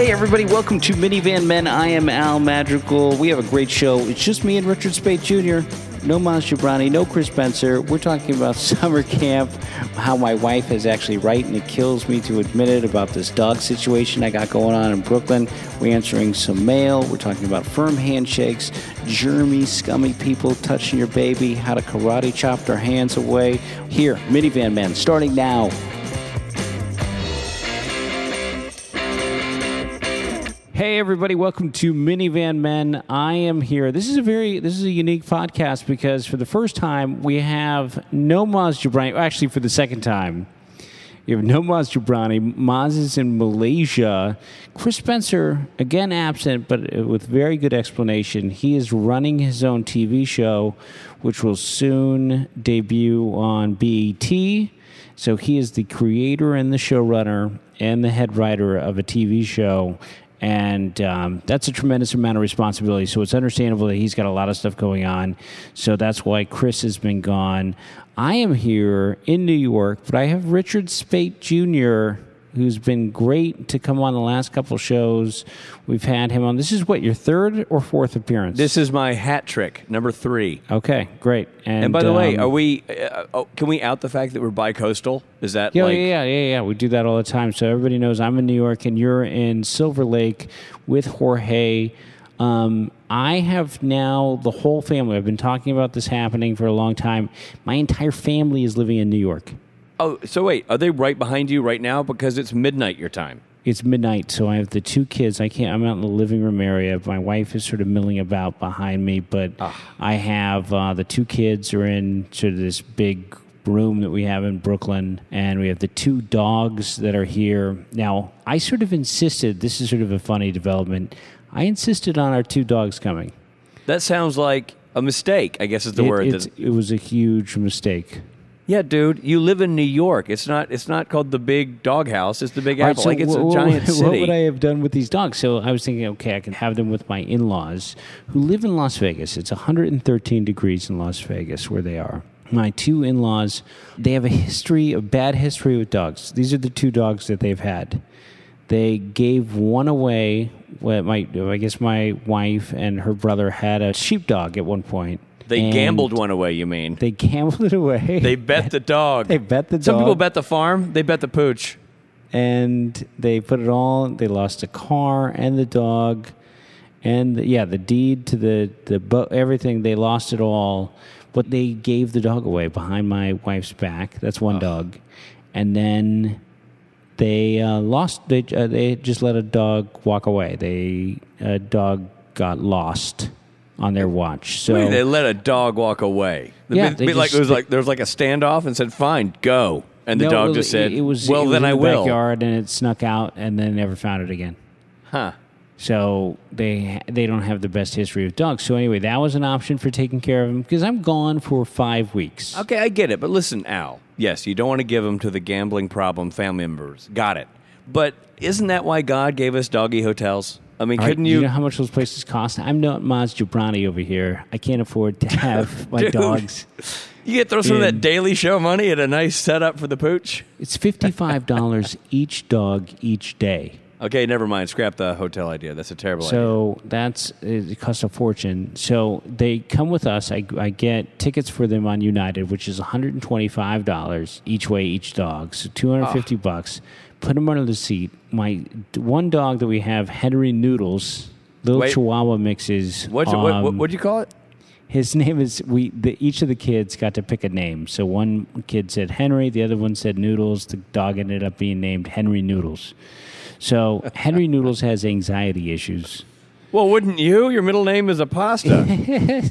Hey, everybody, welcome to Minivan Men. I am Al Madrigal. We have a great show. It's just me and Richard Speight Jr. No Maz Jobrani, no Chris Spencer. We're talking about summer camp, how my wife is actually right, and it kills me to admit it about this dog situation I got going on in Brooklyn. We're answering some mail. We're talking about firm handshakes, germy, scummy people touching your baby, how to karate chop their hands away. Here, Minivan Men, starting now. Hey everybody, welcome to Minivan Men. I am here. This is a very this is a unique podcast because for the first time we have no Maz Jobrani. Actually, for the second time, you have no Maz Jobrani. Maz is in Malaysia. Chris Spencer again absent, but with very good explanation. He is running his own TV show, which will soon debut on BET. So he is the creator and the showrunner and the head writer of a TV show and um, that's a tremendous amount of responsibility. So it's understandable that he's got a lot of stuff going on. So that's why Chris has been gone. I am here in New York, but I have Richard Speight Jr who's been great to come on the last couple shows. We've had him on. This is what your third or fourth appearance. This is my hat trick, number three. Okay, great. And, and by the um, way, are we? Uh, oh, can we out the fact that we're bi-coastal? Is that? Yeah, like, yeah, yeah, yeah. We do that all the time, so everybody knows I'm in New York and you're in Silver Lake with Jorge. Um, I have now the whole family. I've been talking about this happening for a long time. My entire family is living in New York. Oh, so wait, are they right behind you right now? Because it's midnight your time. It's midnight, so I have the two kids. I can't. I'm out in the living room area. My wife is sort of milling about behind me, but ah. I have uh, the two kids are in sort of this big room that we have in Brooklyn, and we have the two dogs that are here. Now, I sort of insisted. This is sort of a funny development. I insisted on our two dogs coming. That sounds like a mistake. I guess is the it, word. It was a huge mistake. Yeah, dude, you live in New York. It's not. It's not called the Big Dog House. It's the Big Apple. Right, so like it's a giant city. What would I have done with these dogs? So I was thinking, okay, I can have them with my in-laws who live in Las Vegas. It's 113 degrees in Las Vegas where they are. My two in-laws, they have a history, a bad history with dogs. These are the two dogs that they've had. They gave one away. Well, my, I guess my wife and her brother had a sheepdog at one point they gambled one away, you mean? They gambled it away. They bet the dog. they bet the dog. Some people bet the farm, they bet the pooch. And they put it all, they lost a car and the dog and the, yeah, the deed to the, the boat, everything, they lost it all. But they gave the dog away behind my wife's back. That's one oh. dog. And then they uh, lost, they, uh, they just let a dog walk away. They, a dog got lost on their watch. So Wait, they let a dog walk away. Yeah, be like it was like there was like a standoff and said, "Fine, go." And the no, dog just said, it was, "Well, it was then I the will." Backyard, and it snuck out, and then never found it again. Huh. So they they don't have the best history of dogs. So anyway, that was an option for taking care of them because I'm gone for five weeks. Okay, I get it, but listen, Al. Yes, you don't want to give them to the gambling problem family members. Got it. But isn't that why God gave us doggy hotels? I mean, couldn't you? You know how much those places cost? I'm not Maz Jobrani over here. I can't afford to have my dogs. You get throw some in. of that Daily Show money at a nice setup for the pooch. It's fifty five dollars each dog each day. Okay, never mind. Scrap the hotel idea. That's a terrible so idea. So that's it costs a fortune. So they come with us. I, I get tickets for them on United, which is one hundred and twenty five dollars each way each dog. So two hundred fifty oh. bucks put him under the seat. My one dog that we have, Henry Noodles, little Wait. Chihuahua mixes. What'd you, um, what, would you call it? His name is we. The, each of the kids got to pick a name. So one kid said Henry, the other one said Noodles. The dog ended up being named Henry Noodles. So Henry Noodles has anxiety issues. Well, wouldn't you? Your middle name is a pasta.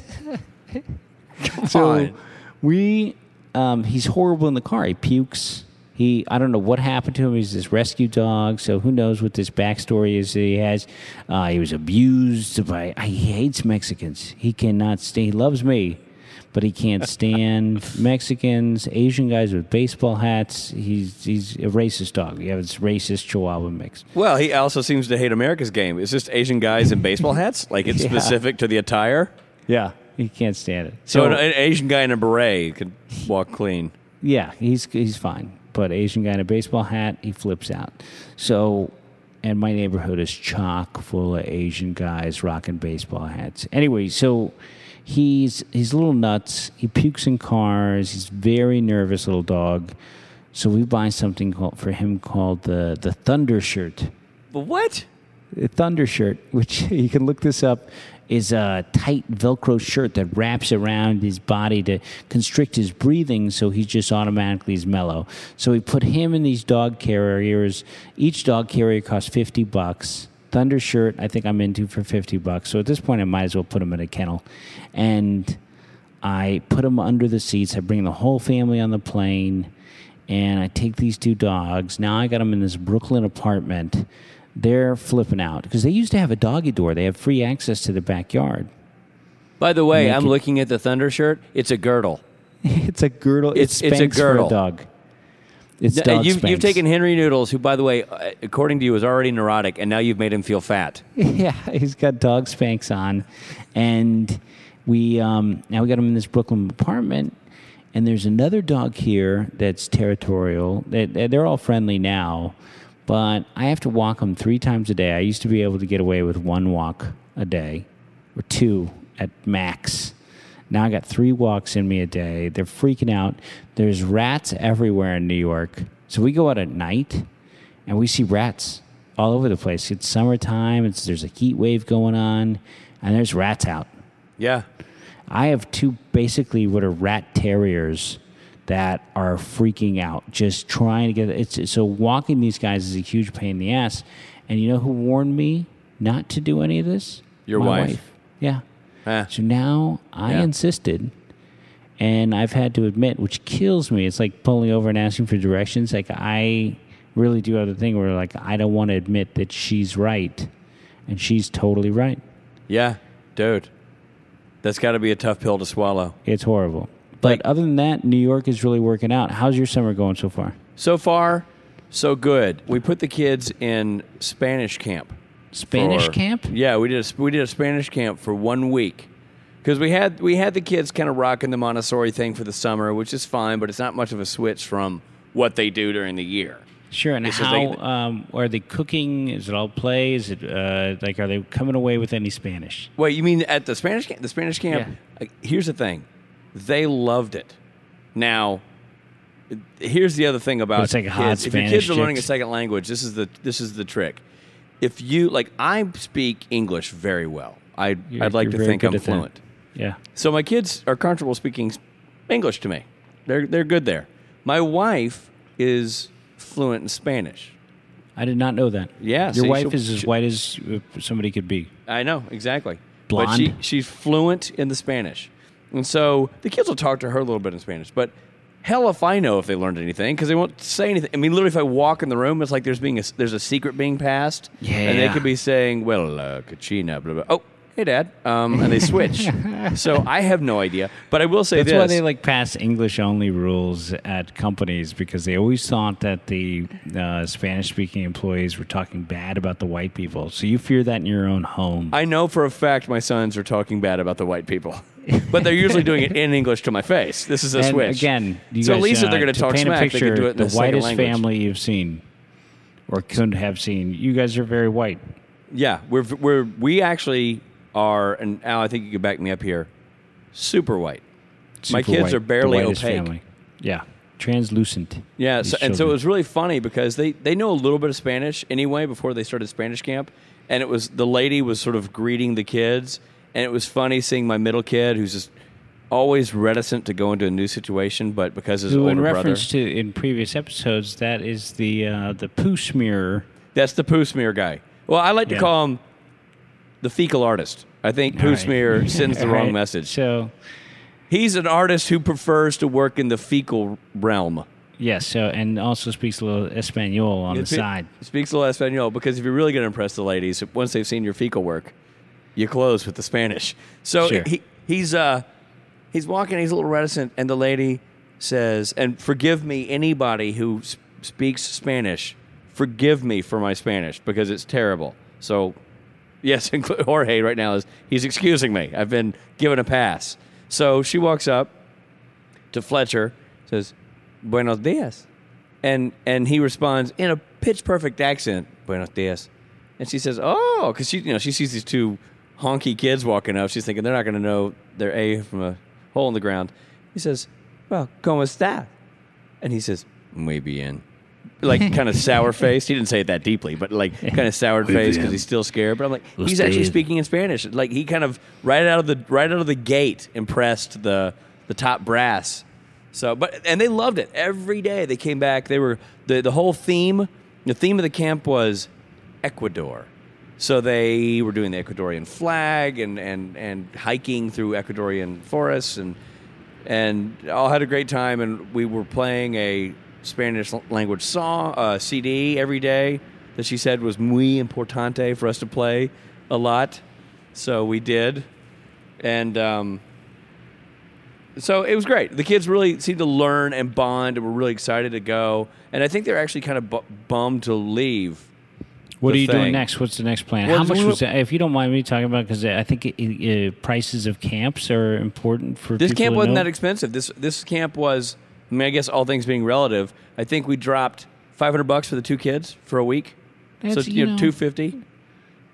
Come so on. we, um, he's horrible in the car. He pukes he I don't know what happened to him. He's this rescue dog, so who knows what this backstory is that he has. Uh, he was abused by. He hates Mexicans. He cannot stay. He loves me, but he can't stand Mexicans, Asian guys with baseball hats. He's he's a racist dog. You have this racist Chihuahua mix. Well, he also seems to hate America's game. It's just Asian guys in baseball hats. Like it's yeah. specific to the attire. Yeah, he can't stand it. So, so an, an Asian guy in a beret could walk clean. Yeah, he's he's fine but Asian guy in a baseball hat, he flips out. So and my neighborhood is chock full of Asian guys rocking baseball hats. Anyway, so he's he's a little nuts. He pukes in cars. He's very nervous little dog. So we buy something called, for him called the the Thunder shirt. But what? The Thunder shirt, which you can look this up, is a tight Velcro shirt that wraps around his body to constrict his breathing so he just automatically is mellow. So we put him in these dog carriers. Each dog carrier costs 50 bucks. Thunder shirt, I think I'm into for 50 bucks. So at this point, I might as well put him in a kennel. And I put him under the seats. I bring the whole family on the plane. And I take these two dogs. Now I got them in this Brooklyn apartment they're flipping out because they used to have a doggy door. They have free access to the backyard. By the way, I'm it- looking at the Thunder shirt. It's a girdle. it's a girdle. It's- It's it's a girdle. dog. It's Uh, dog you've, you've taken Henry Noodles, who, by the way, uh, according to you, is already neurotic, and now you've made him feel fat. yeah, he's got dog Spanx on, and we um, now we got him in this Brooklyn apartment. And there's another dog here that's territorial. They, they're all friendly now, but I have to walk them three times a day. I used to be able to get away with one walk a day, or two at max. Now I got three walks in me a day. They're freaking out. There's rats everywhere in New York. So we go out at night and we see rats all over the place. It's summertime. It's, there's a heat wave going on, and there's rats out. Yeah. I have two basically what are rat terriers that are freaking out, just trying to get it's so walking these guys is a huge pain in the ass. And you know who warned me not to do any of this? Your My wife. Yeah. Ah. So now I Yeah. insisted, and I've had to admit, which kills me. It's like pulling over and asking for directions. Like I really do have the thing where like I don't want to admit that she's right, and she's totally right. Yeah, dude. That's got to be a tough pill to swallow. It's horrible. But Like- other than that, New York is really working out. How's your summer going so far? So far, so good. We put the kids in Spanish camp. Spanish for- camp? Yeah, we did a, we did a Spanish camp for one week because we had we had the kids kind of rocking the Montessori thing for the summer, which is fine, but it's not much of a switch from what they do during the year. Sure. And It's how like- um, are they cooking? Is it all play? Is it uh, like are they coming away with any Spanish? Wait, you mean at the Spanish camp? The Spanish camp. uh, Here's the thing, they loved it. Now, here's the other thing about It's like kids. if your kids are learning a second language, this is the this is the trick. If you like, I speak English very well. I You're- I'd like to think I'm that. fluent. Yeah. So my kids are comfortable speaking English to me. They're they're good there. My wife is fluent in Spanish. I did not know that. Yeah, Your see, wife is as white as uh, somebody could be. I know exactly. Blonde? But she she's fluent in the Spanish, and so the kids will talk to her a little bit in Spanish. But hell, if I know if they learned anything, because they won't say anything. I mean, literally, if I walk in the room, it's like there's being a, there's a secret being passed, and they could be saying, "Well, uh, Kachina, blah blah." Oh, hey, Dad, um, and they switch. so I have no idea. But I will say That's this: why they like pass English only rules at companies because they always thought that the uh, Spanish speaking employees were talking bad about the white people. So you fear that in your own home. I know for a fact my sons are talking bad about the white people, but they're usually doing it in English to my face. This is a and switch. again, you so guys, at least if uh, they're going to talk paint a smack, they picture, can do it in the the whitest language. family you've seen or could have seen. You guys are very white. Yeah, we're we're we actually are, and Al, I think you can back me up here. Super white. My kids white, are barely opaque. Family. Yeah, translucent. Yeah, so, and so it was really funny because they they know a little bit of Spanish anyway before they started Spanish camp, and it was the lady was sort of greeting the kids, and it was funny seeing my middle kid who's just always reticent to go into a new situation, but because his Who, older in brother, reference to in previous episodes, that is the uh, the poo smear. that's the poo smear guy. Well, I like to Yeah. call him the fecal artist. I think poo All right. smear sends the wrong right. message. So He's an artist who prefers to work in the fecal realm. yes, so and also speaks a little Espanol on the side. Speaks a little Espanol because if you're really going to impress the ladies, once they've seen your fecal work, you close with the Spanish. So Sure. he, he's uh he's walking, he's a little reticent, and the lady says, "And forgive me, anybody who s- speaks Spanish, forgive me for my Spanish because it's terrible." So yes, inclu- Jorge right now is he's excusing me. I've been given a pass. So she walks up to Fletcher, says, "Buenos dias." and and he responds in a pitch perfect accent, "Buenos dias," and she says, "Oh," because she you know she sees these two honky kids walking up. She's thinking they're not going to know their A from a hole in the ground. He says, "Well, cómo está?" And he says, "Muy bien." Like kind of sour faced. He didn't say it that deeply, but like kind of sour faced because he's still scared. But I'm like, he's actually Usted. speaking in Spanish. Like he kind of right out of the right out of the gate impressed the the top brass. So, but and they loved it every day. They came back. They were the the whole theme. The theme of the camp was Ecuador. So they were doing the Ecuadorian flag and and and hiking through Ecuadorian forests and and all had a great time. And we were playing a Spanish language song uh, CD every day that she said was muy importante for us to play a lot. So we did, and um, so it was great. The kids really seemed to learn and bond, and were really excited to go. And I think they're actually kind of bu- bummed to leave. What are you thing. doing next? What's the next plan? Well, How much was that? If you don't mind me talking about, because I think it, it, uh, prices of camps are important for This camp wasn't know. that expensive. This this camp was. I mean, I guess all things being relative, I think we dropped five hundred bucks for the two kids for a week. so you you know, know- two fifty.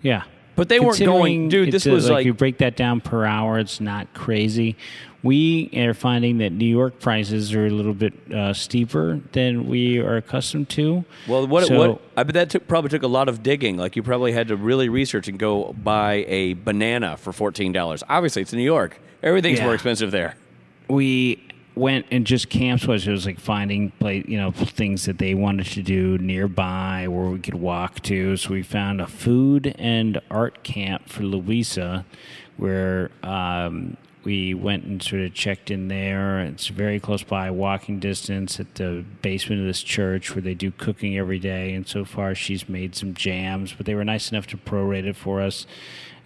Yeah. But they weren't going, dude. This was like, if you break that down per hour, it's not crazy. We are finding that New York prices are a little bit uh, steeper than we are accustomed to. well, what So- what I bet that took, probably took a lot of digging. Like you probably had to really research and go buy a banana for fourteen dollars. Obviously, it's New York. Everything's Yeah. more expensive there. we went and just camps was it was like finding play you know things that they wanted to do nearby where we could walk to. So we found a food and art camp for louisa where um, we went and sort of checked in there. It's very close by walking distance at the basement of this church where they do cooking every day. And so far she's made some jams but they were nice enough to prorate it for us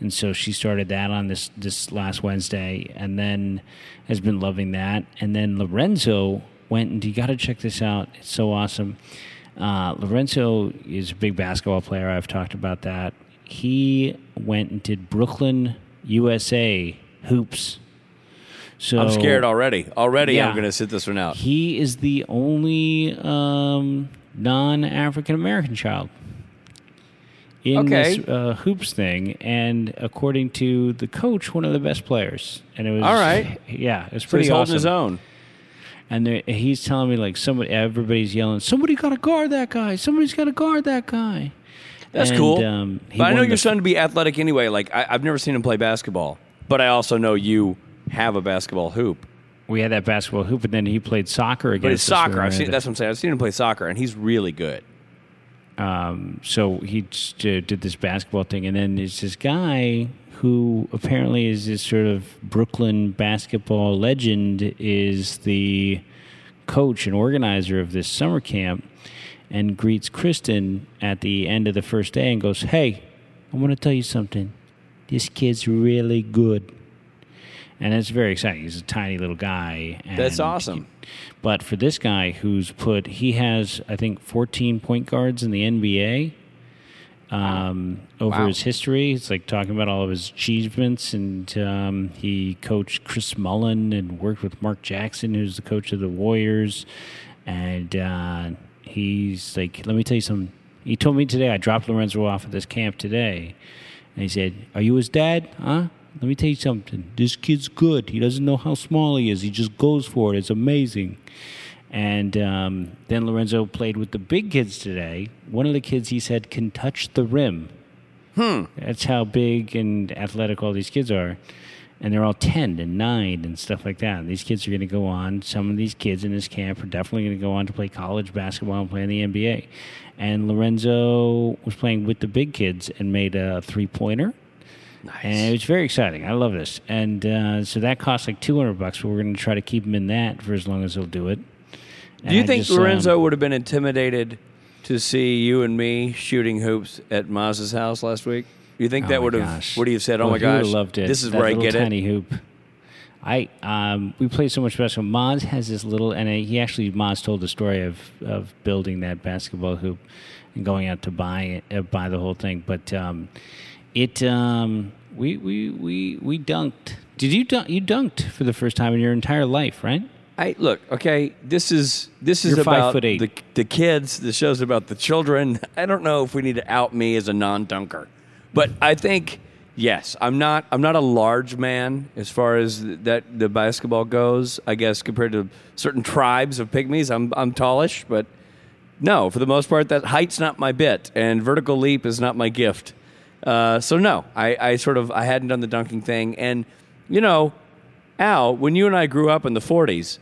and so she started that on this this last Wednesday, and then has been loving that. And then Lorenzo went and you got to check this out. It's so awesome. Uh, Lorenzo is a big basketball player. I've talked about that. He went and did Brooklyn, USA hoops. So I'm scared already. Already, Yeah. I'm going to sit this one out. He is the only um, non-African American child in Okay. this uh, hoops thing, and according to the coach, one of the best players. And it was All right. yeah, it was So pretty he's holding awesome. his own. And there- he's telling me like somebody, everybody's yelling, "Somebody got to guard that guy! Somebody's got to guard that guy!" That's And, cool. um, but I know your son to be athletic anyway. Like I, I've never seen him play basketball, but I also know you have a basketball hoop. We had that basketball hoop, and then he played soccer against. But it's soccer. I've seen. That's what I'm saying. I've seen him play soccer, and he's really good. Um, so he did this basketball thing, and then there's this guy who apparently is this sort of Brooklyn basketball legend, is the coach and organizer of this summer camp, and greets Kristen at the end of the first day and goes, "Hey, I want to tell you something. This kid's really good." And it's very exciting. He's a tiny little guy. And That's awesome. but for this guy who's put, he has, I think, 14 point guards in the NBA um, over Wow. his history. It's like talking about all of his achievements. And um, he coached Chris Mullin and worked with Mark Jackson, who's the coach of the Warriors. And uh, he's like, let me tell you something. He told me today, I dropped Lorenzo off at this camp today. And he said, Are you his dad? Huh? Let me tell you something. This kid's good. He doesn't know how small he is. He just goes for it. It's amazing. And um, then Lorenzo played with the big kids today. One of the kids, he said, can touch the rim. Hmm. That's how big and athletic all these kids are. And they're all 10 and 9 and stuff like that. And these kids are going to go on. Some of these kids in this camp are definitely going to go on to play college basketball and play in the NBA. And Lorenzo was playing with the big kids and made a three pointer. And it was very exciting. I love this. And uh, so that costs like 200 bucks, but we're going to try to keep him in that for as long as he'll do it. Do you I think just, um, Lorenzo would have been intimidated to see you and me shooting hoops at Maz's house last week? Do you think oh that would have? What do you said, "Oh Well, my gosh, loved it. this is That where I get tiny it"? hoop. I um, we played so much basketball. Maz has this little, and he actually Maz told the story of of building that basketball hoop and going out to buy it, uh, buy the whole thing. But um, it um, we we we we dunked. Did you dunk? You dunked for the first time in your entire life, right? I look okay. This is this is You're about the the kids. The show's about the children. I don't know if we need to out me as a non-dunker, but I think yes. I'm not. I'm not a large man as far as that the basketball goes. I guess compared to certain tribes of pygmies, I'm I'm tallish, but no, for the most part, that height's not my bit, and vertical leap is not my gift. Uh, so no, I, I sort of I hadn't done the dunking thing, and you know, Al, when you and I grew up in the '40s,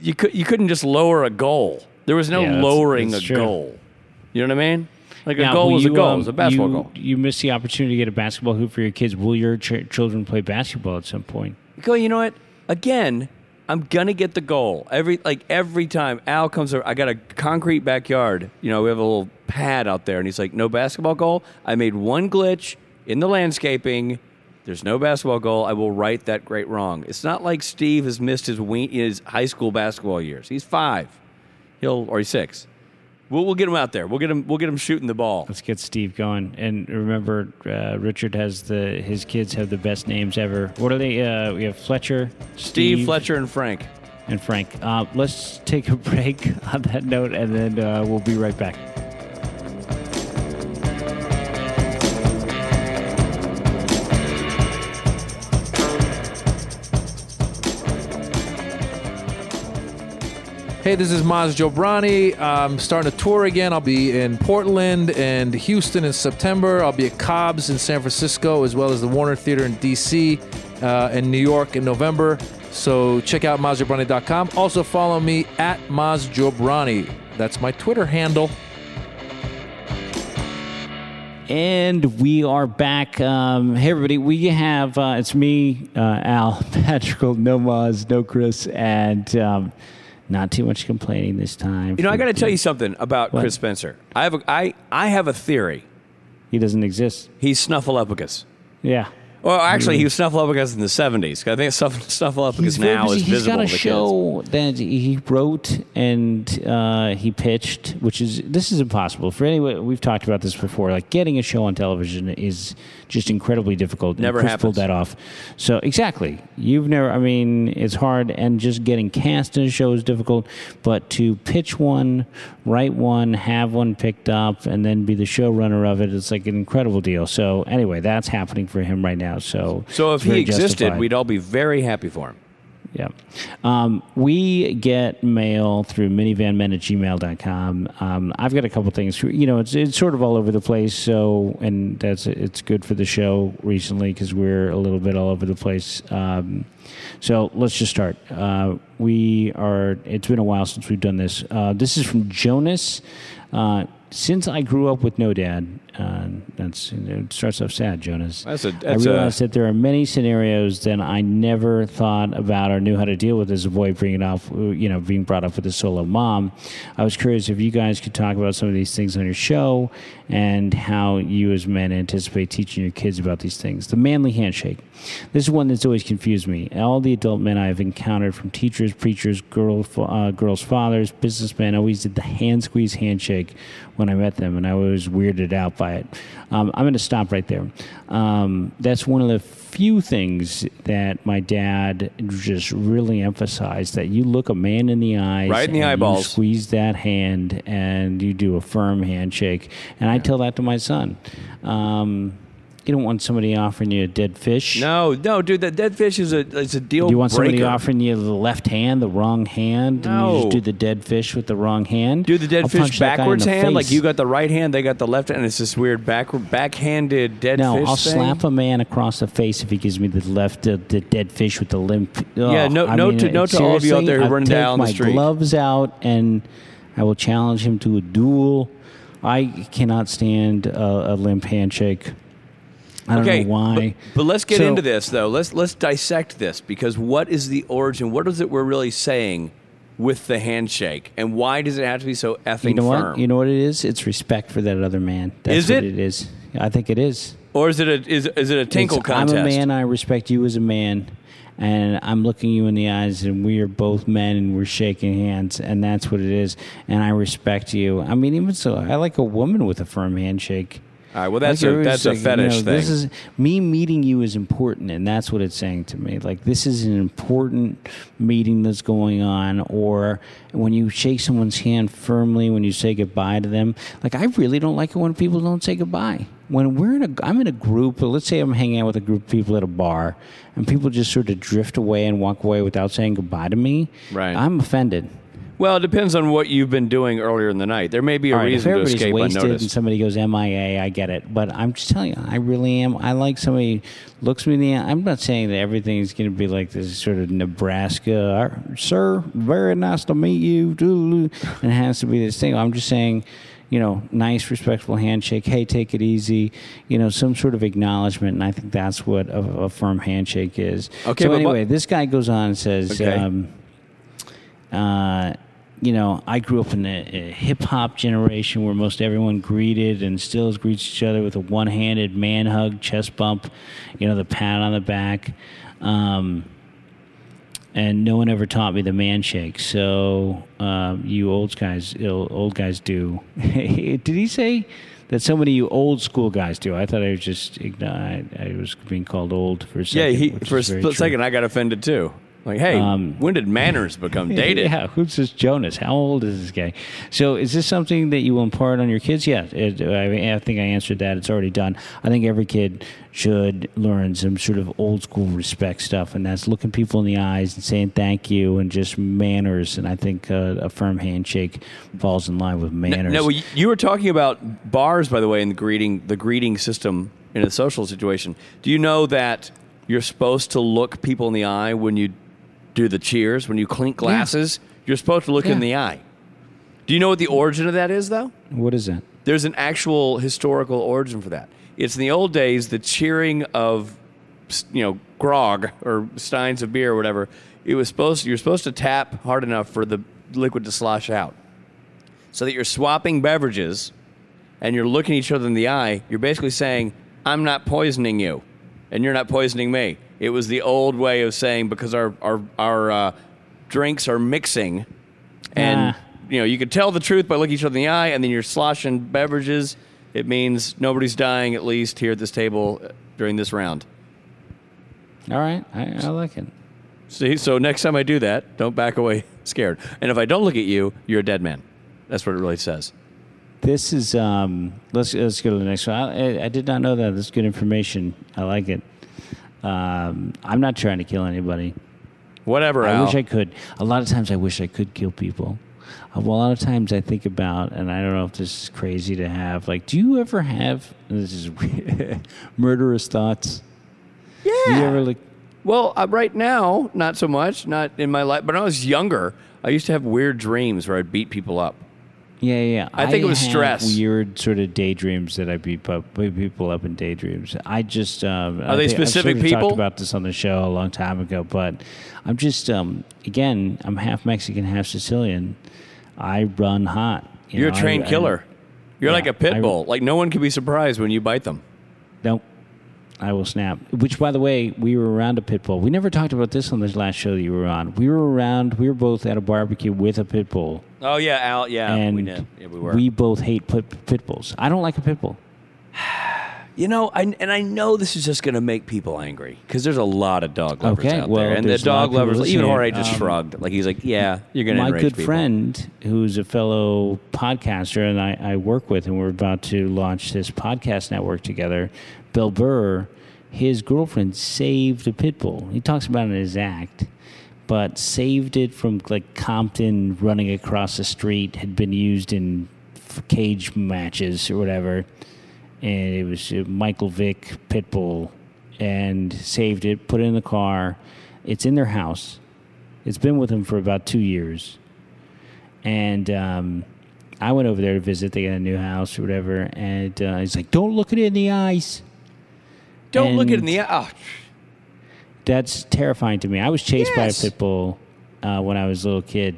you could you couldn't just lower a goal. There was no Yeah, that's- lowering that's a true. goal. You know what I mean? Like a goal was a goal. um, it was a basketball you, goal. You missed the opportunity to get a basketball hoop for your kids. Will your ch- children play basketball at some point? Go. You know what? Again, I'm gonna get the goal every like every time Al comes over. I got a concrete backyard. You know, we have a little pad out there, and he's like, "No basketball goal." I made one glitch in the landscaping. There's no basketball goal. I will right that great wrong. It's not like Steve has missed his we- his high school basketball years. He's five. He'll or he's six. We'll, we'll get him out there. We'll get him. We'll get him shooting the ball. Let's get Steve going. And remember, uh, Richard has the his kids have the best names ever. What are they? Uh, we have Fletcher, Steve, Fletcher, and Frank. and Frank. Uh, let's take a break on that note, and then uh, we'll be right back. Hey, this is Maz Jobrani. I'm starting a tour again. I'll be in Portland and Houston in September. I'll be at Cobb's in San Francisco, as well as the Warner Theater in DC uh, and New York in November. So check out mazjobrani.com. Also follow me at Maz Jobrani. That's my Twitter handle. And we are back. Um, hey, everybody. We have, uh, it's me, uh, Al, Patrick, no Maz, no Chris, and um, not too much complaining this time. You know, I got to tell you something about What? Chris Spencer. I have a, I, I have a theory. He doesn't exist. He's Snuffleupagus. Yeah. Well, actually, he was Snuffleupagus in the 70s. I think Snuff- Snuffleupagus very now is busy. He's visible got a to kids. show that he wrote and uh, he pitched, which is this is impossible for anyone. We've talked about this before. Like getting a show on television is just incredibly difficult. and Never Chris happens. pulled that off. So exactly, you've never. I mean, it's hard, and just getting cast in a show is difficult. But to pitch one, write one, have one picked up, and then be the showrunner of it, it's like an incredible deal. So anyway, that's happening for him right now. So So if he existed, justified. we'd all be very happy for him. Yeah. Um, we get mail through minivanmen at gmail.com. Um, I've got a couple things. You know, it's, it's sort of all over the place. So, and that's it's good for the show recently because we're a little bit all over the place. Um, so let's just start. Uh, we are, it's been a while since we've done this. Uh, this is from Jonas. Uh, since I grew up with no dad, uh, that's it starts off sad, Jonas. That's a- I that's a- realized that there are many scenarios that I never thought about or knew how to deal with as a boy bringing up, you know, being brought up with a solo mom. I was curious if you guys could talk about some of these things on your show and how you as men anticipate teaching your kids about these things. The manly handshake. This is one that's always confused me. All the adult men I've encountered, from teachers, preachers, girl, uh, girls' fathers, businessmen, always did the hand squeeze handshake when I met them, and I was weirded out by it. Um, I'm going to stop right there. Um, that's one of the few things that my dad just really emphasized that you look a man in the eyes, Right in the eyeballs. squeeze that hand, and you do a firm handshake. And I tell that to my son. Um, you don't want somebody offering you a dead fish. No, no, dude, that dead fish is a is a deal Do you want breaker. somebody offering you the left hand, the wrong hand, and you No. just do the dead fish with the wrong hand? Do the dead I'll fish punch that guy in backwards hand, like you got the right hand, they got the left hand. And it's this weird back backhanded dead fish. No, I'll thing. slap a man across the face if he gives me the left, uh, the dead fish with the limp. Yeah, Ugh, no- I mean, to- note to all of you out there who run down the my street. gloves out and I will challenge him to a duel. I cannot stand a, a limp handshake. I don't okay, know why. But, but let's get So- into this though. Let's let's dissect this because what is the origin? What is it we're really saying with the handshake, and why does it have to be so effing you know firm? what? You know what it is? It's respect for that other man. That's Is what it? it is. I think it is. or is it a is, is it a tinkle It's, contest? I'm a man. I respect you as a man, and I'm looking you in the eyes, and we are both men, and we're shaking hands, and that's what it is. And I respect you. I mean, even so, I like a woman with a firm handshake. All right, well, that's a- everybody's that's a fetish you know, This is me meeting you is important, and that's what it's saying to me. Like this is an important meeting that's going on, or when you shake someone's hand firmly when you say goodbye to them. Like I really don't like it when people don't say goodbye. When we're in a, I'm in a group. Let's say I'm hanging out with a group of people at a bar, and people just sort of drift away and walk away without saying goodbye to me. Right. I'm offended. Well, it depends on what you've been doing earlier in the night. There may be a All right, if reason to everybody's escape wasted and unnoticed. somebody goes MIA, I get it. But I'm just telling you, I really am. I like somebody looks me in the eye. I'm not saying that everything's going to be like this sort of Nebraska, "Uh, sir, very nice to meet you, and it has to be this thing. I'm just saying, you know, nice, respectful handshake. Hey, take it easy. You know, some sort of acknowledgement, and I think that's what a, a firm handshake is. Okay, So but anyway, what- this guy goes on and says. Okay. Um, uh, you know, I grew up in a, a hip hop generation where most everyone greeted and still greets each other with a one handed man hug, chest bump, you know, the pat on the back. Um, and no one ever taught me the man shake. So um, you old guys, old guys do. Did he say that so many of you old school guys do? I thought I was just I, I was being called old for a second. yeah, he, for a split true. second, I got offended too. Like, hey, Um, when did manners become dated? Yeah, who's this Jonas? How old is this guy? So, is this something that you will impart on your kids? Yeah, it, I, I think I answered that. It's already done. I think every kid should learn some sort of old school respect stuff, and that's looking people in the eyes and saying thank you and just manners. And I think uh, a firm handshake falls in line with manners. No, you- were talking about bars, by the way, in the greeting the greeting system in a social situation. Do you know that you're supposed to look people in the eye when you do the cheers, when you clink glasses? You're supposed to look in the eye. Do you know what the origin of that is, though? what is that? There's an actual historical origin for that. It's in the old days, the cheering of, you know, grog or steins of beer or whatever. It was supposed you're supposed to tap hard enough for the liquid to slosh out, so that you're swapping beverages, and you're looking each other in the eye. You're basically saying, "I'm not poisoning you, and you're not poisoning me." It was the old way of saying because our our our uh, drinks are mixing, and Ah. you know, you could tell the truth by looking each other in the eye, and then you're sloshing beverages. It means nobody's dying, at least here at this table uh, during this round. All right, I, I like it. See, so next time I do that, don't back away scared. And if I don't look at you, you're a dead man. That's what it really says. This is um, let's let's go to the next one. I, I did not know that. That's good information. I like it. Um, I'm not trying to kill anybody. Whatever, I Al. wish I could. A lot of times, I wish I could kill people. Uh, well, a lot of times, I think about, and I don't know if this is crazy to have. Like, do you ever have this is murderous thoughts? yeah. Do you ever like? well, uh, right now, not so much. Not in my life. But when I was younger, I used to have weird dreams where I'd beat people up. Yeah, yeah. I think it was stress. Weird sort of daydreams that I beat up beat people up in daydreams. I just um, Are I they think- I've specific sort of people? Talked about this on the show a long time ago, but I'm just um, again, I'm half Mexican, half Sicilian. I run hot. you You're know, a trained I- I- killer. You're Yeah, like a pit I- bull. like no one can be surprised when you bite them. Nope. I will snap. Which, by the way, we were around a pit bull. We never talked about this on this last show that you were on. We were around. We were both at a barbecue with a pit bull, Oh yeah, Al. Yeah, and we did. Yeah, we were. We both hate pit, pit bulls. I don't like a pit bull. You know, I, and I know this is just going to make people angry because there's a lot of dog lovers Okay, out well, there, and the there's a lot of dog lovers. Even. Jorge just Um, shrugged, like he's like, "Yeah, you're going to my good people." friend who's a fellow podcaster and I, I work with and we're about to launch this podcast network together bill burr his girlfriend saved a pit bull he talks about it in his act but saved it from like compton running across the street had been used in cage matches or whatever and it was michael vick pit bull and saved it put it in the car it's in their house it's been with him for about two years. And um, I went over there to visit. They got a new house or whatever. And uh, he's like, don't look it in the eyes. Don't look it in the eye. Oh, That's terrifying to me. I was chased Yes. by a pit bull uh, when I was a little kid.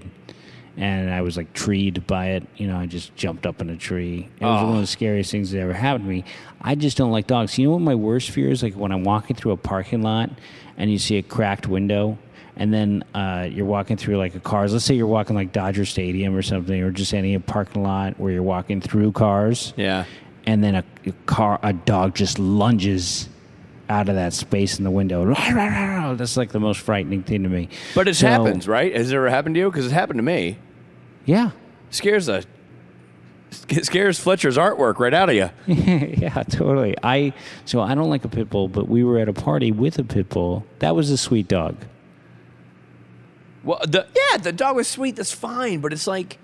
And I was like treed by it. You know, I just jumped up in a tree. It was Oh. one of the scariest things that ever happened to me. I just don't like dogs. You know what my worst fear is? Like when I'm walking through a parking lot and you see a cracked window, and then uh, you're walking through like a cars. Let's say you're walking like Dodger Stadium or something, or just any parking lot where you're walking through cars. yeah. and then a, a car, a dog just lunges out of that space in the window. That's like the most frightening thing to me. But it So- happens, right? Has it ever happened to you? Because it happened to me. Yeah. Scares the scares Fletcher's artwork right out of you. yeah, totally. I so I don't like a pit bull, but we were at a party with a pit bull. That was a sweet dog. Well, the yeah, the dog was sweet. That's fine, but it's like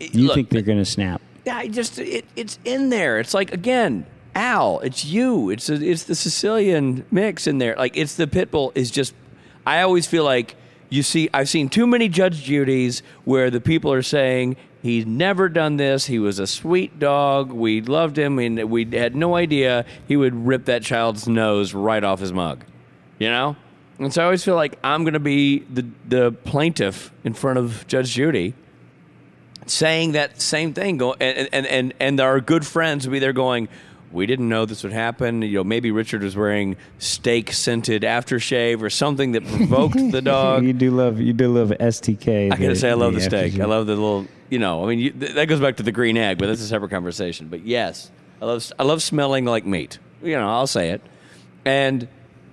it- You look, think they're gonna snap? Yeah, I just it, it's in there. It's like again, Al. It's you. It's a, it's the Sicilian mix in there. Like it's the pit bull is just. I always feel like you see. I've seen too many Judge Judy's where the people are saying he's never done this. He was a sweet dog. We loved him, and we had no idea he would rip that child's nose right off his mug. You know. And so I always feel like I'm going to be the the plaintiff in front of Judge Judy saying that same thing and and and, and our good friends would be there going we didn't know this would happen. You know maybe richard was wearing steak scented aftershave or something that provoked the dog. You do love you do love STK. i gotta say i love the steak. I love the little you know i mean you, th- that goes back to the green egg but that's a separate conversation. But yes i love i love smelling like meat. You know i'll say it. And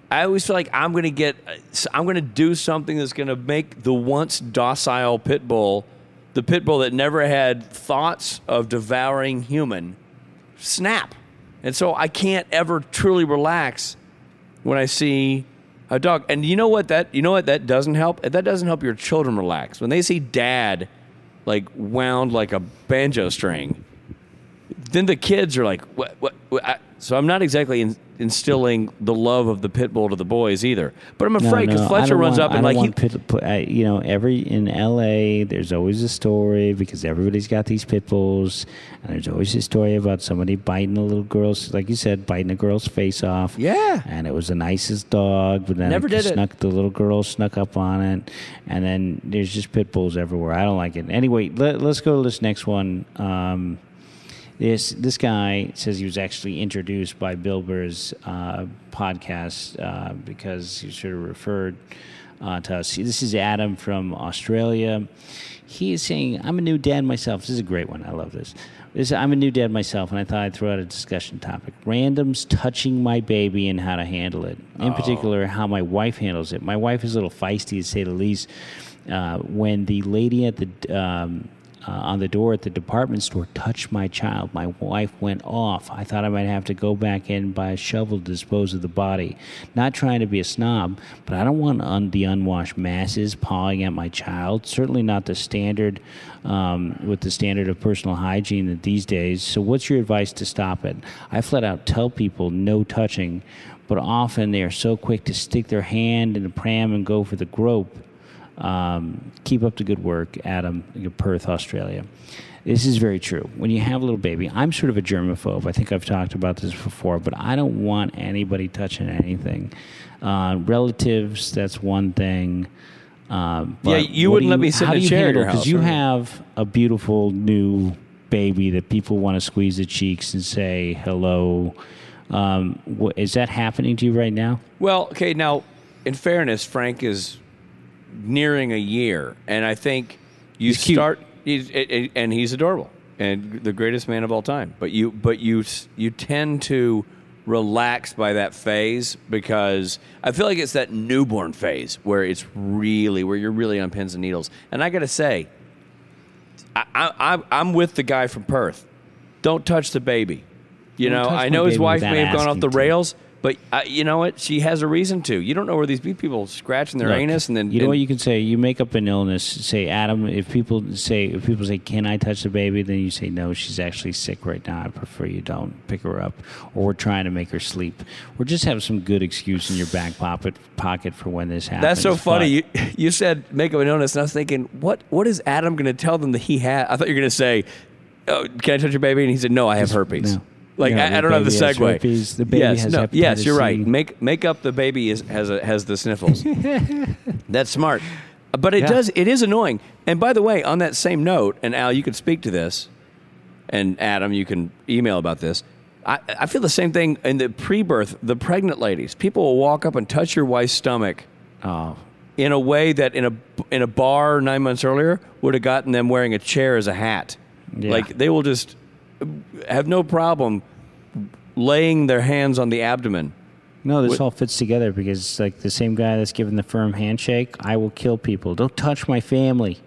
I always feel like I'm going to get, uh, I'm going to do something that's going to make the once docile pit bull, the pit bull that never had thoughts of devouring human, snap. And so I can't ever truly relax when I see a dog. And you know what that, you know what that doesn't help? That doesn't help your children relax. When they see dad like wound like a banjo string, then the kids are like, what, what, what? I, so I'm not exactly in, instilling the love of the pit bull to the boys either. But I'm afraid because Fletcher runs up and like he, pit, I, you know every in L.A. There's always a story because everybody's got these pit bulls, and there's always a story about somebody biting a little girl's, like you said, biting a girl's face off. Yeah. and it was the nicest dog, but then Never it did it. snuck the little girl snuck up on it, and then there's just pit bulls everywhere. I don't like it. Anyway, let, let's go to this next one. Um, this this guy says he was actually introduced by Bill Burr's uh, podcast uh, because he sort of referred uh, to us. This is Adam from Australia. He is saying, "I'm a new dad myself." This is a great one. I love this. This, I'm a new dad myself, and I thought I'd throw out a discussion topic: randoms touching my baby and how to handle it. In particular, how my wife handles it. My wife is a little feisty, to say the least. Uh, when the lady at the um, uh, on the door at the department store touched my child. My wife went off. I thought I might have to go back in buy a shovel to dispose of the body. Not trying to be a snob, but I don't want un- the unwashed masses pawing at my child. Certainly not the standard um, with the standard of personal hygiene these days. So, what's your advice to stop it? I flat out tell people no touching, but often they are so quick to stick their hand in the pram and go for the grope. Um, keep up the good work, Adam, Perth, Australia. This is very true. When you have a little baby, I'm sort of a germaphobe. I think I've talked about this before, but I don't want anybody touching anything. Uh, relatives, that's one thing. Um, Yeah, you wouldn't do let me sit in a you chair at your house, you have a beautiful new baby that people want to squeeze the cheeks and say hello. Um, wh- is that happening to you right now? well, okay, now in fairness, Frank is nearing a year, and I think you He's start, he's, and and he's adorable and the greatest man of all time. But you, but you, you tend to relax by that phase because I feel like it's that newborn phase where it's really where you're really on pins and needles. And I got to say, I, I, I'm- I'm with the guy from Perth. Don't touch the baby. You Don't know, I know his wife may have gone off the to. But uh, you know what? She has a reason to. You don't know where these people scratching their Look, anus and then you know what you can say. You make up an illness. Say, Adam. If people say, if people say, "Can I touch the baby?" Then you say, "No, she's actually sick right now. I prefer you don't pick her up." Or we're trying to make her sleep. Or just have some good excuse in your back pocket pocket for when this happens. That's so funny. But- You, you said make up an illness, and I was thinking, what what is Adam going to tell them that he had? I thought you were going to say, oh, "Can I touch your baby?" And he said, "No, I have herpes." no. Like Yeah, I, I don't have the segue. herpes. The baby yes, has no, yes, you're right. C. Make make up the baby is, has a, has the sniffles. That's smart, but it Yeah. does it is annoying. And by the way, on that same note, and Al, you could speak to this, and Adam, you can email about this. I, I feel the same thing in the pre-birth, the pregnant ladies. People will walk up and touch your wife's stomach oh, in a way that in a in a bar nine months earlier would have gotten them wearing a chair as a hat. Yeah. Like they will just have no problem laying their hands on the abdomen. No, this all fits together because it's like the same guy that's giving the firm handshake. I will kill people. Don't touch my family.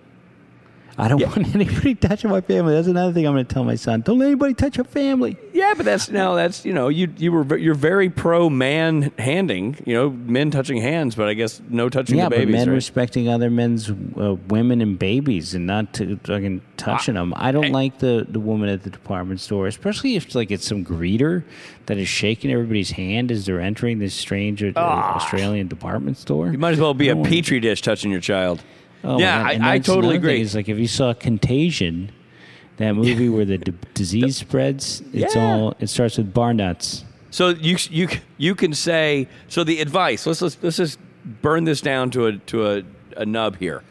I don't want anybody touching my family. That's another thing I'm going to tell my son. Don't let anybody touch your family. Yeah, but that's now that's you know you you were you're very pro man handing you know men touching hands, but I guess no touching yeah, the babies. but men right? respecting other men's uh, women and babies and not to, fucking touching them. I don't I- like the, the woman at the department store, especially if like it's some greeter that is shaking everybody's hand as they're entering this strange uh, Australian department store. Ah. you might as well be a petri dish touching your child. Oh, yeah, my God. And I, I totally agree. Is like if you saw Contagion, that movie where the d- disease spreads, it's Yeah. all it starts with bar nuts. So you you you can say so the advice. Let's let's, let's just burn this down to a to a, a nub here.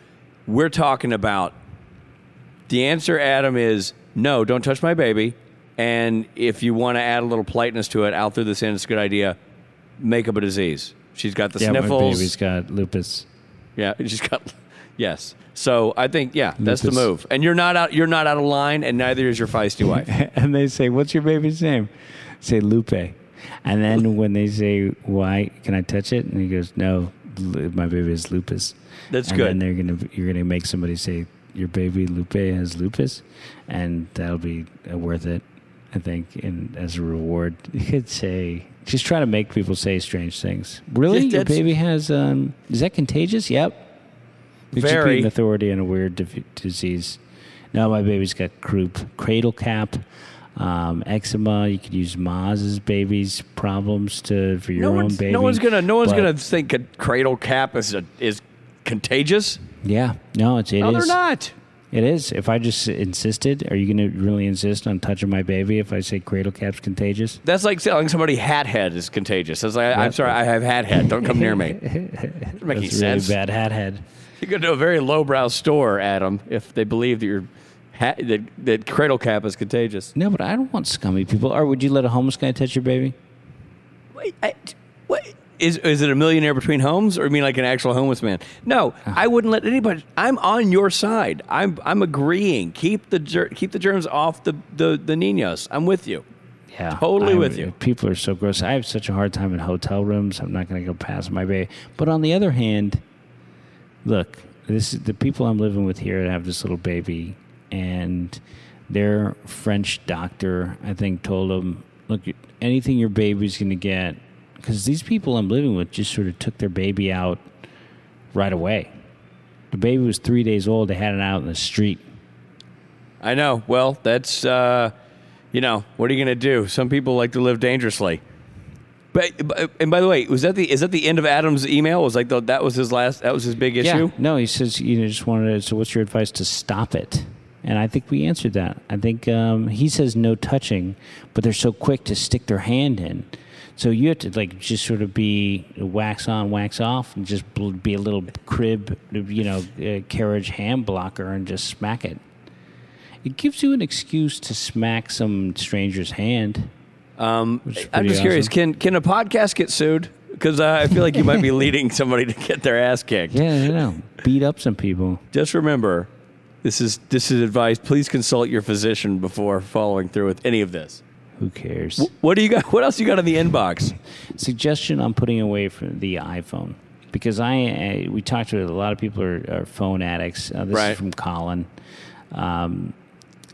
We're talking about the answer, Adam, is no. Don't touch my baby. And if you want to add a little politeness to it, out through this in, it's a good idea. Make up a disease. She's got the yeah, my sniffles. baby's got lupus. Yeah, she's got. Yes. So I think yeah, that's the move. And you're not out. You're not out of line, and neither is your feisty wife. and they say, "What's your baby's name?" Say Lupe. And then when they say, "Why can I touch it?" and he goes, "No, my baby is lupus." That's and good. And they're gonna you're gonna make somebody say, "Your baby Lupe has lupus," and that'll be uh, worth it, I think. And as a reward, you could say. Just try to make people say strange things. Really, your baby has? Um, is that contagious? Yep. You should be Very. an authority on a weird div- disease. Now my baby's got croup, cradle cap, um, eczema. You could use Maz's baby's problems to for your no own one's, baby. no one's gonna no one's but- gonna think a cradle cap is a, is contagious. Yeah, no, it's it no, they're not. It is. If I just insisted, are you going to really insist on touching my baby if I say cradle cap's contagious? That's like telling somebody hat head is contagious. It's like, I'm sorry, I have hat head. Don't come near me. Doesn't make any That's sense. bad hat head. You go to a very lowbrow store, Adam, if they believe that your hat that, that cradle cap is contagious. No, but I don't want scummy people. Or would you let a homeless guy touch your baby? Wait, I, what is is it a millionaire between homes, or you mean like an actual homeless man? No, ah. I wouldn't let anybody. I'm on your side. I'm I'm agreeing. Keep the ger- keep the germs off the the the niños. I'm with you. Yeah, Totally I- with you. People are so gross. I have such a hard time in hotel rooms. I'm not going to go past my baby. But on the other hand, look, this is the people I'm living with here have this little baby, and their French doctor, I think, told them, look, anything your baby's going to get, because these people I'm living with just sort of took their baby out right away. The baby was three days old. They had it out in the street. I know. Well, that's uh, you know, what are you going to do? Some people like to live dangerously. But, but and by the way, was that the is that the end of Adam's email? Was like the, that was his last that was his big issue. Yeah. No, he says you know, just wanted. To, so, what's your advice to stop it? And I think we answered that. I think um, he says no touching, but they're so quick to stick their hand in. So you have to like just sort of be wax on, wax off, and just be a little crib, you know, uh, carriage hand blocker, and just smack it. It gives you an excuse to smack some stranger's hand. Um, I'm just curious. Can can a podcast get sued? Because uh, I feel like you might be leading somebody to get their ass kicked. Yeah, I know. Beat up some people. Just remember, this is this is advice. Please consult your physician before following through with any of this. Who cares? What do you got? What else you got in the inbox? suggestion I'm putting away from the iPhone because I, I we talked to a lot of people are, are phone addicts. Uh, this Right. is from Colin. Um,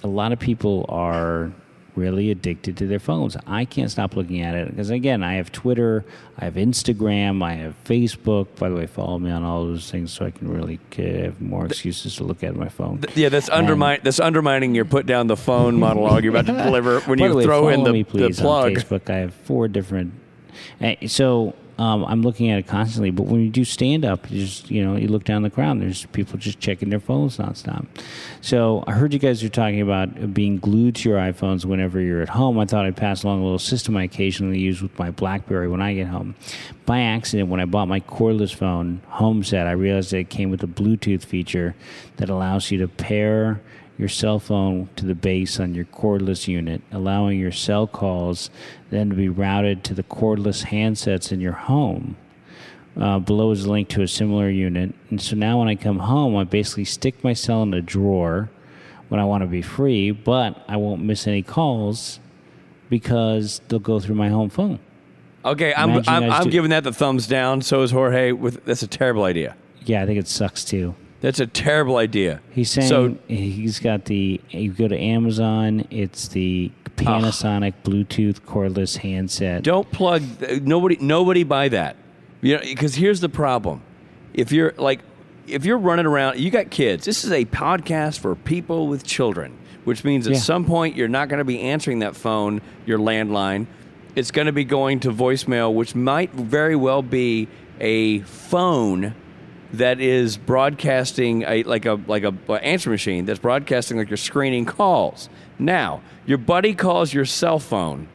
a lot of people are really addicted to their phones. I can't stop looking at it because again, I have Twitter, I have Instagram, I have Facebook. By the way, follow me on all those things so I can really uh, have more excuses to look at my phone. Yeah, that's undermine that's undermining your put down the phone monologue you're about to deliver when you way, throw in the, me, the please, plug. On Facebook, I have four different. eh, So um, I'm looking at it constantly. But when you do stand up, you just you know you look down the crowd. There's people just checking their phones nonstop. So I heard you guys are talking about being glued to your iPhones whenever you're at home. I thought I'd pass along a little system I occasionally use with my BlackBerry when I get home. By accident, when I bought my cordless phone home set, I realized that it came with a Bluetooth feature that allows you to pair your cell phone to the base on your cordless unit, allowing your cell calls then to be routed to the cordless handsets in your home. Uh, below is a link to a similar unit. And so now when I come home, I basically stick my cell in a drawer when I want to be free, but I won't miss any calls because they'll go through my home phone. Okay, I'm I'm, I'm giving that the thumbs down. So is Jorge. With that's a terrible idea. Yeah, I think it sucks too. That's a terrible idea. He's saying so. he's got the. You go to Amazon, it's the Panasonic Bluetooth cordless handset. Don't plug. Nobody. Nobody buy that. You know, because here's the problem. If you're like, if you're running around, you got kids. This is a podcast for people with children, which means at Yeah. some point you're not going to be answering that phone, your landline. It's going to be going to voicemail, which might very well be a phone that is broadcasting a like a like a, a answer machine that's broadcasting like you're screening calls. Now, your buddy calls your cell phone.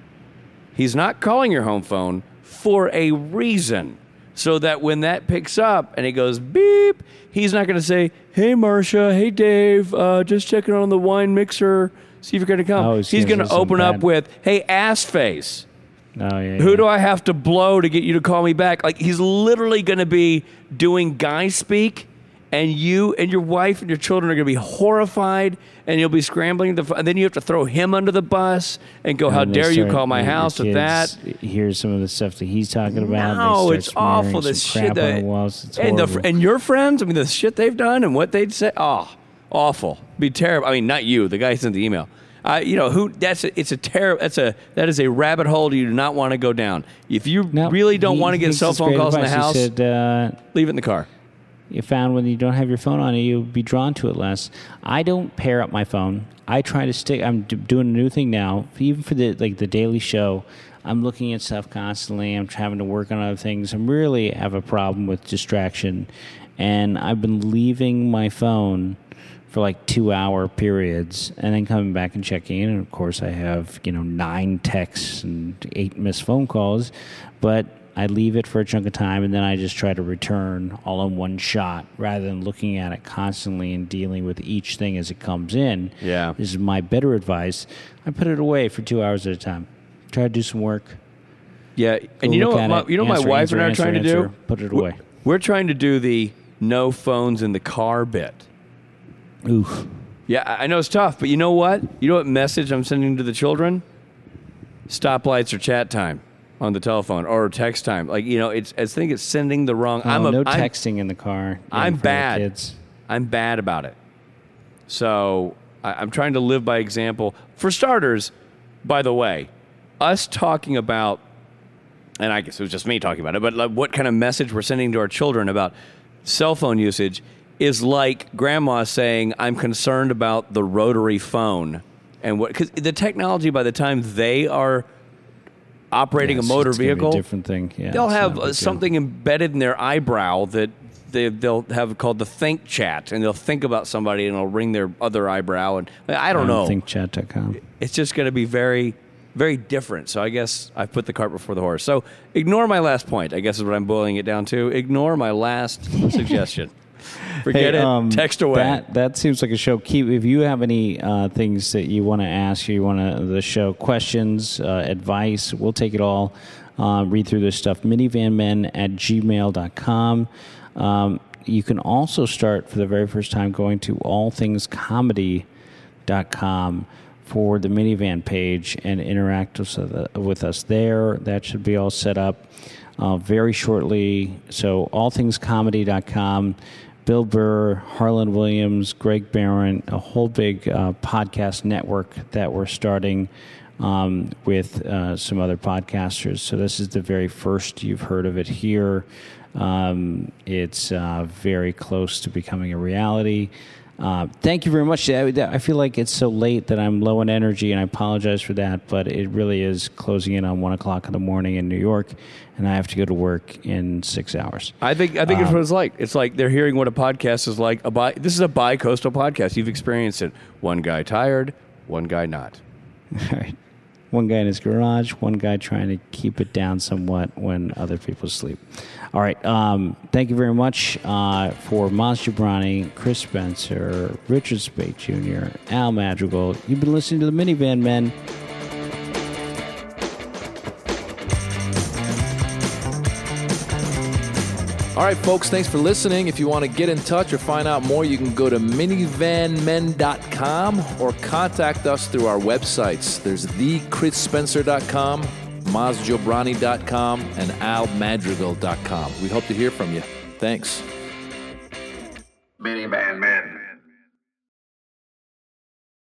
He's not calling your home phone for a reason. So that when that picks up and it goes beep, he's not going to say, "Hey Marcia, hey Dave, uh, just checking on the wine mixer, see if you're going to come." Oh, he's going to open up with, "Hey ass face, Oh yeah. who yeah. do I have to blow to get you to call me back?" Like he's literally going to be doing guy speak, and you and your wife and your children are going to be horrified, and you'll be scrambling. The, and then you have to throw him under the bus and go, "How And they dare you call my house with that?" Here's some of the stuff that he's talking about. No, it's awful. This shit that, the and the and your friends. I mean, the shit they've done and what they'd say. Oh, awful. Be terrible. I mean, not you. The guy who sent the email. Uh, you know who? That's a, it's a terrible. That's a that is a rabbit hole you do not want to go down. If you No, really don't want to get cell phone calls in the house, said, uh, leave it in the car. you found when you don't have your phone on you, you'll be drawn to it less. I don't pair up my phone. I try to stick. I'm d- doing a new thing now, even for the like the daily show. I'm looking at stuff constantly. I'm having to work on other things. I really have a problem with distraction, and I've been leaving my phone for like two hour periods and then coming back and checking in. And of course, I have, you know, nine texts and eight missed phone calls, but I leave it for a chunk of time and then I just try to return all in one shot rather than looking at it constantly and dealing with each thing as it comes in. Yeah. This is my better advice. I put it away for two hours at a time. Try to do some work. Yeah, and you know what? My, it, you know answer, my wife answer, and I are answer, trying to do. Put it away. We're trying to do the no phones in the car bit. Oof. Yeah, I know it's tough, but you know what? You know what message I'm sending to the children? Stoplights or chat time on the telephone or text time. Like you know, it's I think it's sending the wrong. Oh, I'm a, no I'm- texting in the car. I'm bad. Kids. I'm bad about it. So I, I'm trying to live by example. For starters, by the way, us talking about, and I guess it was just me talking about it, but like what kind of message we're sending to our children about cell phone usage is like grandma saying, I'm concerned about the rotary phone. And what, because the technology by the time they are operating Yes, a motor vehicle, different thing. Yeah, they'll have a something embedded in their eyebrow that they, they'll have called the think chat, and they'll think about somebody and it'll ring their other eyebrow. And I don't know. ThinkChat.com. it's just going to be very, very different. So I guess I put the cart before the horse. So ignore my last point. I guess is what I'm boiling it down to. Ignore my last suggestion. Forget Hey, it. um, Text away. That that seems like a show. Keep if you have any uh, things that you want to ask, you want to the show questions, uh, advice. We'll take it all. Uh, read through this stuff. Minivanmen at gmail.com. Um, you can also start for the very first time going to allthingscomedy.com for the minivan page and interact with, uh, with us there. That should be all set up uh, very shortly. So, allthingscomedy.com. Bill Burr, Harland Williams, Greg Barron, a whole big uh, podcast network that we're starting um, with uh, some other podcasters. So, this is the very first you've heard of it here. Um, it's uh, very close to becoming a reality. Uh, thank you very much. I, feel like it's so late that I'm low in energy, and I apologize for that. But it really is closing in on one o'clock in the morning in New York, and I have to go to work in six hours. I think I think it's Um, what it's like. It's like they're hearing what a podcast is like. A bi- this is a bi-coastal podcast. You've experienced it. One guy tired, one guy not. All right. One guy in his garage, one guy trying to keep it down somewhat when other people sleep. All right. Um, thank you very much uh, for Maz Jobrani, Chris Spencer, Richard Speight Jr., Al Madrigal. You've been listening to the Minivan Men. All right, folks, thanks for listening. If you want to get in touch or find out more, you can go to minivanmen.com or contact us through our websites. There's thechrisspencer.com, mazjobrani.com, and almadrigal.com. We hope to hear from you. Thanks. Minivan Men.